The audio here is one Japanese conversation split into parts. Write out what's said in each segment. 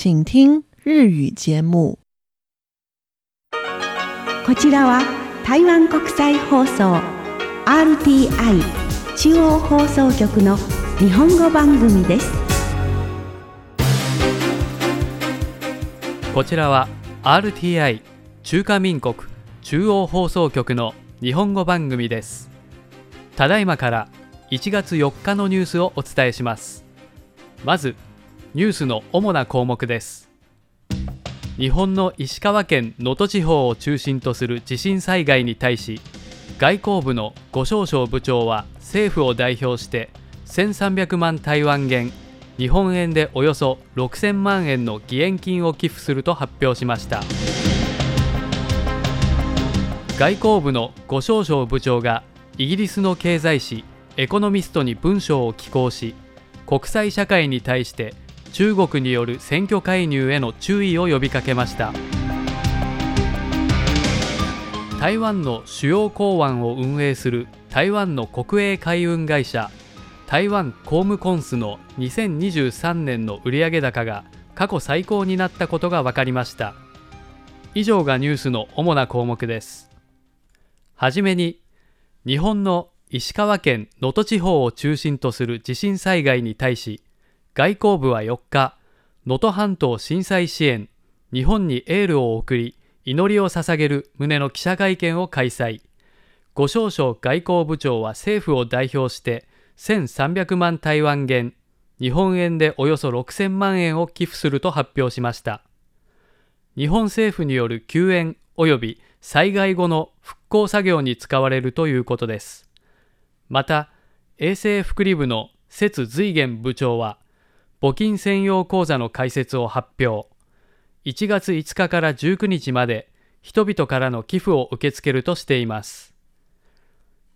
请听日语节目。こちらは台湾国際放送 RTI 中央放送局の日本語番組です。こちらは RTI 中華民国中央放送局の日本語番組です。ただいまから1月4日のニュースをお伝えします。まずニュースの主な項目です。日本の石川県能登地方を中心とする地震災害に対し外交部の五少将部長は政府を代表して1300万台湾元日本円でおよそ6000万円の義援金を寄付すると発表しました外交部の五少将部長がイギリスの経済誌エコノミストに文章を寄稿し国際社会に対して中国による選挙介入への注意を呼びかけました。台湾の主要港湾を運営する台湾の国営海運会社台湾公務コンスの2023年の売上高が過去最高になったことが分かりました。以上がニュースの主な項目です。はじめに日本の石川県能登地方を中心とする地震災害に対し外交部は4日、能登半島震災支援、日本にエールを送り、祈りを捧げる旨の記者会見を開催。五少将外交部長は政府を代表して1300万台湾元、日本円でおよそ6000万円を寄付すると発表しました。日本政府による救援及び災害後の復興作業に使われるということです。また、衛生福利部の節随元部長は、募金専用口座の開設を発表。1月5日から19日まで人々からの寄付を受け付けるとしています。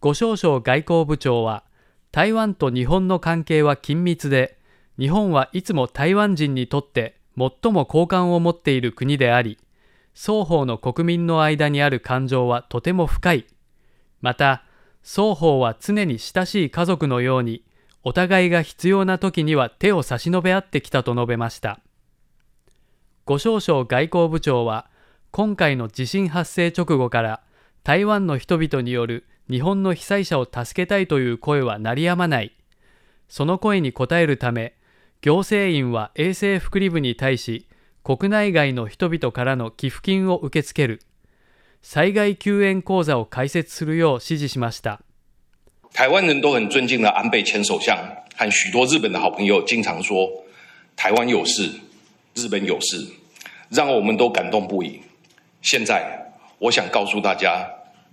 五少将外交部長は、台湾と日本の関係は緊密で、日本はいつも台湾人にとって最も好感を持っている国であり、双方の国民の間にある感情はとても深い。また、双方は常に親しい家族のようにお互いが必要な時には手を差し伸べ合ってきたと述べました。五少将外交部長は、今回の地震発生直後から台湾の人々による日本の被災者を助けたいという声は鳴りやまない。その声に応えるため、行政院は衛生福利部に対し、国内外の人々からの寄付金を受け付ける。災害救援講座を開設するよう指示しました。台湾人都很尊敬的安倍前首相和许多日本的好朋友经常说：“台湾有事，日本有事，让我们都感动不已。”现在，我想告诉大家，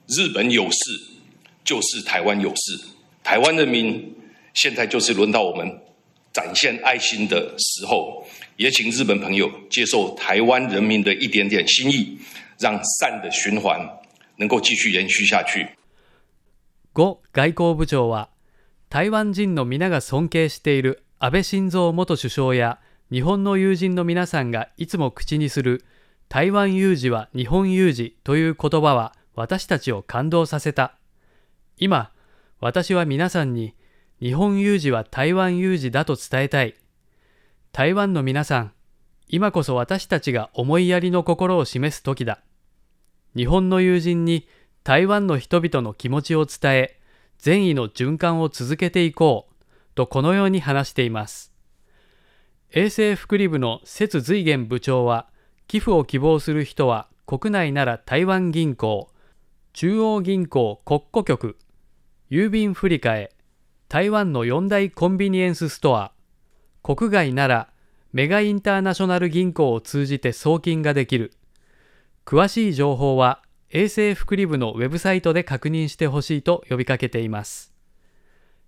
日本有事就是台湾有事。台湾人民现在就是轮到我们展现爱心的时候，也请日本朋友接受台湾人民的一点点心意，让善的循环能够继续延续下去。呉外交部長は台湾人の皆が尊敬している安倍晋三元首相や日本の友人の皆さんがいつも口にする台湾有事は日本有事という言葉は私たちを感動させた。今、私は皆さんに日本有事は台湾有事だと伝えたい。台湾の皆さん、今こそ私たちが思いやりの心を示す時だ。日本の友人に台湾の人々の気持ちを伝え、善意の循環を続けていこうとこのように話しています。衛生福利部の節随元部長は、寄付を希望する人は国内なら台湾銀行、中央銀行国庫局、郵便振替、台湾の四大コンビニエンスストア、国外ならメガインターナショナル銀行を通じて送金ができる。詳しい情報は衛生福利部のウェブサイトで確認してほしいと呼びかけています。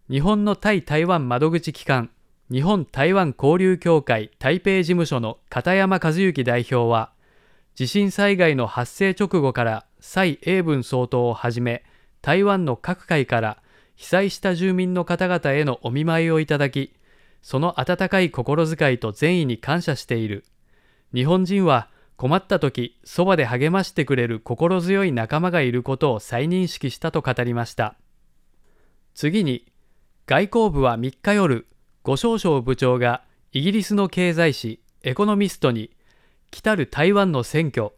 日本の対台湾窓口機関、日本台湾交流協会台北事務所の片山和幸代表は、地震災害の発生直後から蔡英文総統をはじめ、台湾の各界から被災した住民の方々へのお見舞いをいただき、その温かい心遣いと善意に感謝している。日本人は困った時、そばで励ましてくれる心強い仲間がいることを再認識したと語りました。次に、外交部は3日夜、五少将部長がイギリスの経済誌エコノミストに来たる台湾の選挙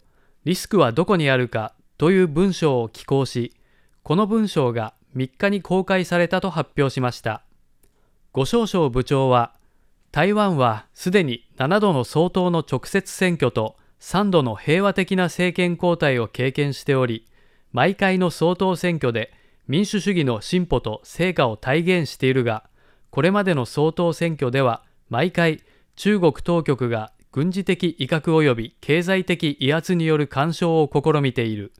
リスクはどこにあるかという文章を寄稿しこの文章が3日に公開されたと発表しました五少将部長は台湾はすでに7度の総統の直接選挙と3度の平和的な政権交代を経験しており毎回の総統選挙で民主主義の進歩と成果を体現しているがこれまでの総統選挙では毎回中国当局が軍事的威嚇及び経済的威圧による干渉を試みている。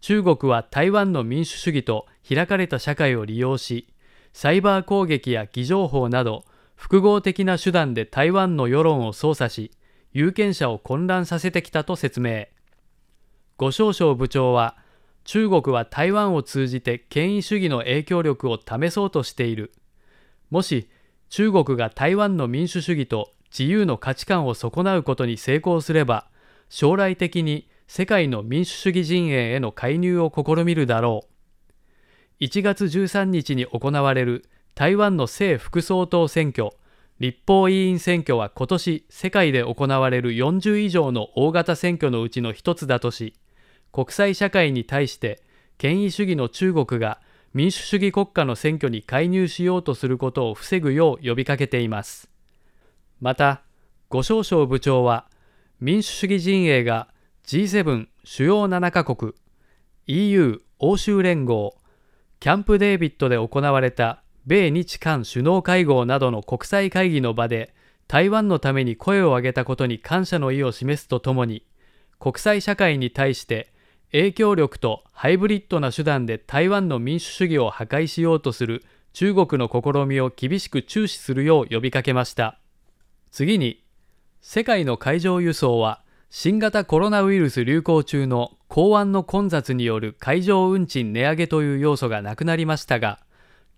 中国は台湾の民主主義と開かれた社会を利用しサイバー攻撃や偽情報など複合的な手段で台湾の世論を操作し有権者を混乱させてきたと説明。呉少将部長は中国は台湾を通じて権威主義の影響力を試そうとしている。もし中国が台湾の民主主義と自由の価値観を損なうことに成功すれば将来的に世界の民主主義陣営への介入を試みるだろう。1月13日に行われる台湾の政副総統選挙。立法委員選挙は今年世界で行われる40以上の大型選挙のうちの一つだとし国際社会に対して権威主義の中国が民主主義国家の選挙に介入しようとすることを防ぐよう呼びかけています。また呉少将部長は民主主義陣営が G7 主要7カ国 EU 欧州連合キャンプデービッドで行われた米日韓首脳会合などの国際会議の場で台湾のために声を上げたことに感謝の意を示すとともに国際社会に対して影響力とハイブリッドな手段で台湾の民主主義を破壊しようとする中国の試みを厳しく注視するよう呼びかけました。次に世界の海上輸送は新型コロナウイルス流行中の港湾の混雑による海上運賃値上げという要素がなくなりましたが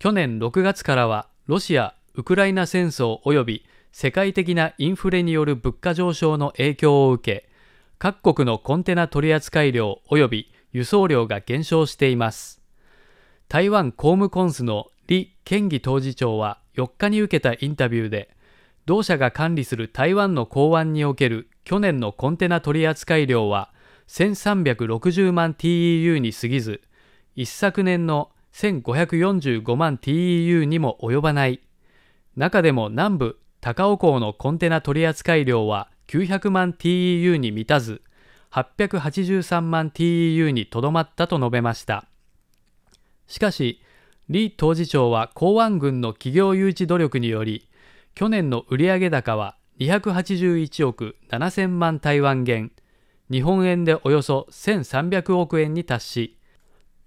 去年6月からはロシア・ウクライナ戦争及び世界的なインフレによる物価上昇の影響を受け各国のコンテナ取扱量及び輸送量が減少しています。台湾公務コンスの李県議当事長は4日に受けたインタビューで同社が管理する台湾の港湾における去年のコンテナ取扱量は1360万 TEU に過ぎず一昨年の1545万 TEU にも及ばない。中でも南部高尾港のコンテナ取扱量は900万 TEU に満たず883万 TEU にとどまったと述べました。しかし李当事長は港湾軍の企業誘致努力により去年の売上高は281億7000万台湾元日本円でおよそ1300億円に達し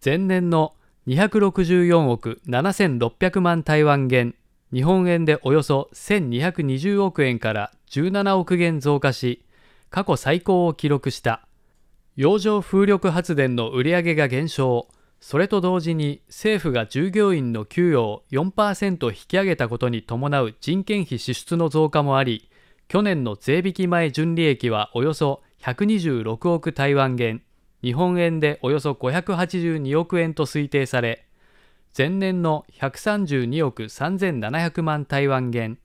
前年の264億7600万台湾元。日本円でおよそ1220億円から17億元増加し過去最高を記録した。洋上風力発電の売上が減少。それと同時に政府が従業員の給与を4%引き上げたことに伴う人件費支出の増加もあり去年の税引き前純利益はおよそ126億台湾元。日本円でおよそ582億円と推定され前年の132億3700万台湾元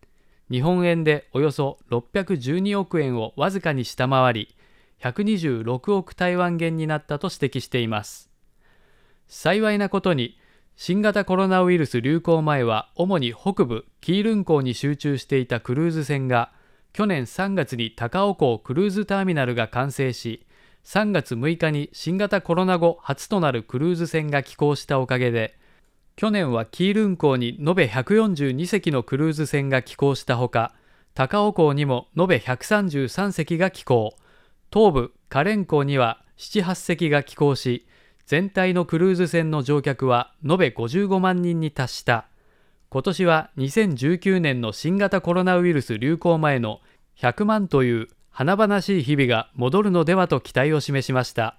日本円でおよそ612億円をわずかに下回り126億台湾元になったと指摘しています。幸いなことに新型コロナウイルス流行前は主に北部キールン港に集中していたクルーズ船が去年3月に高尾港クルーズターミナルが完成し3月6日に新型コロナ後初となるクルーズ船が寄港したおかげで去年はキールン港に延べ142隻のクルーズ船が寄港したほか高尾港にも延べ133隻が寄港。東部カレン港には78隻が寄港し全体のクルーズ船の乗客は延べ55万人に達した。今年は2019年の新型コロナウイルス流行前の100万という華々しい日々が戻るのではと期待を示しました。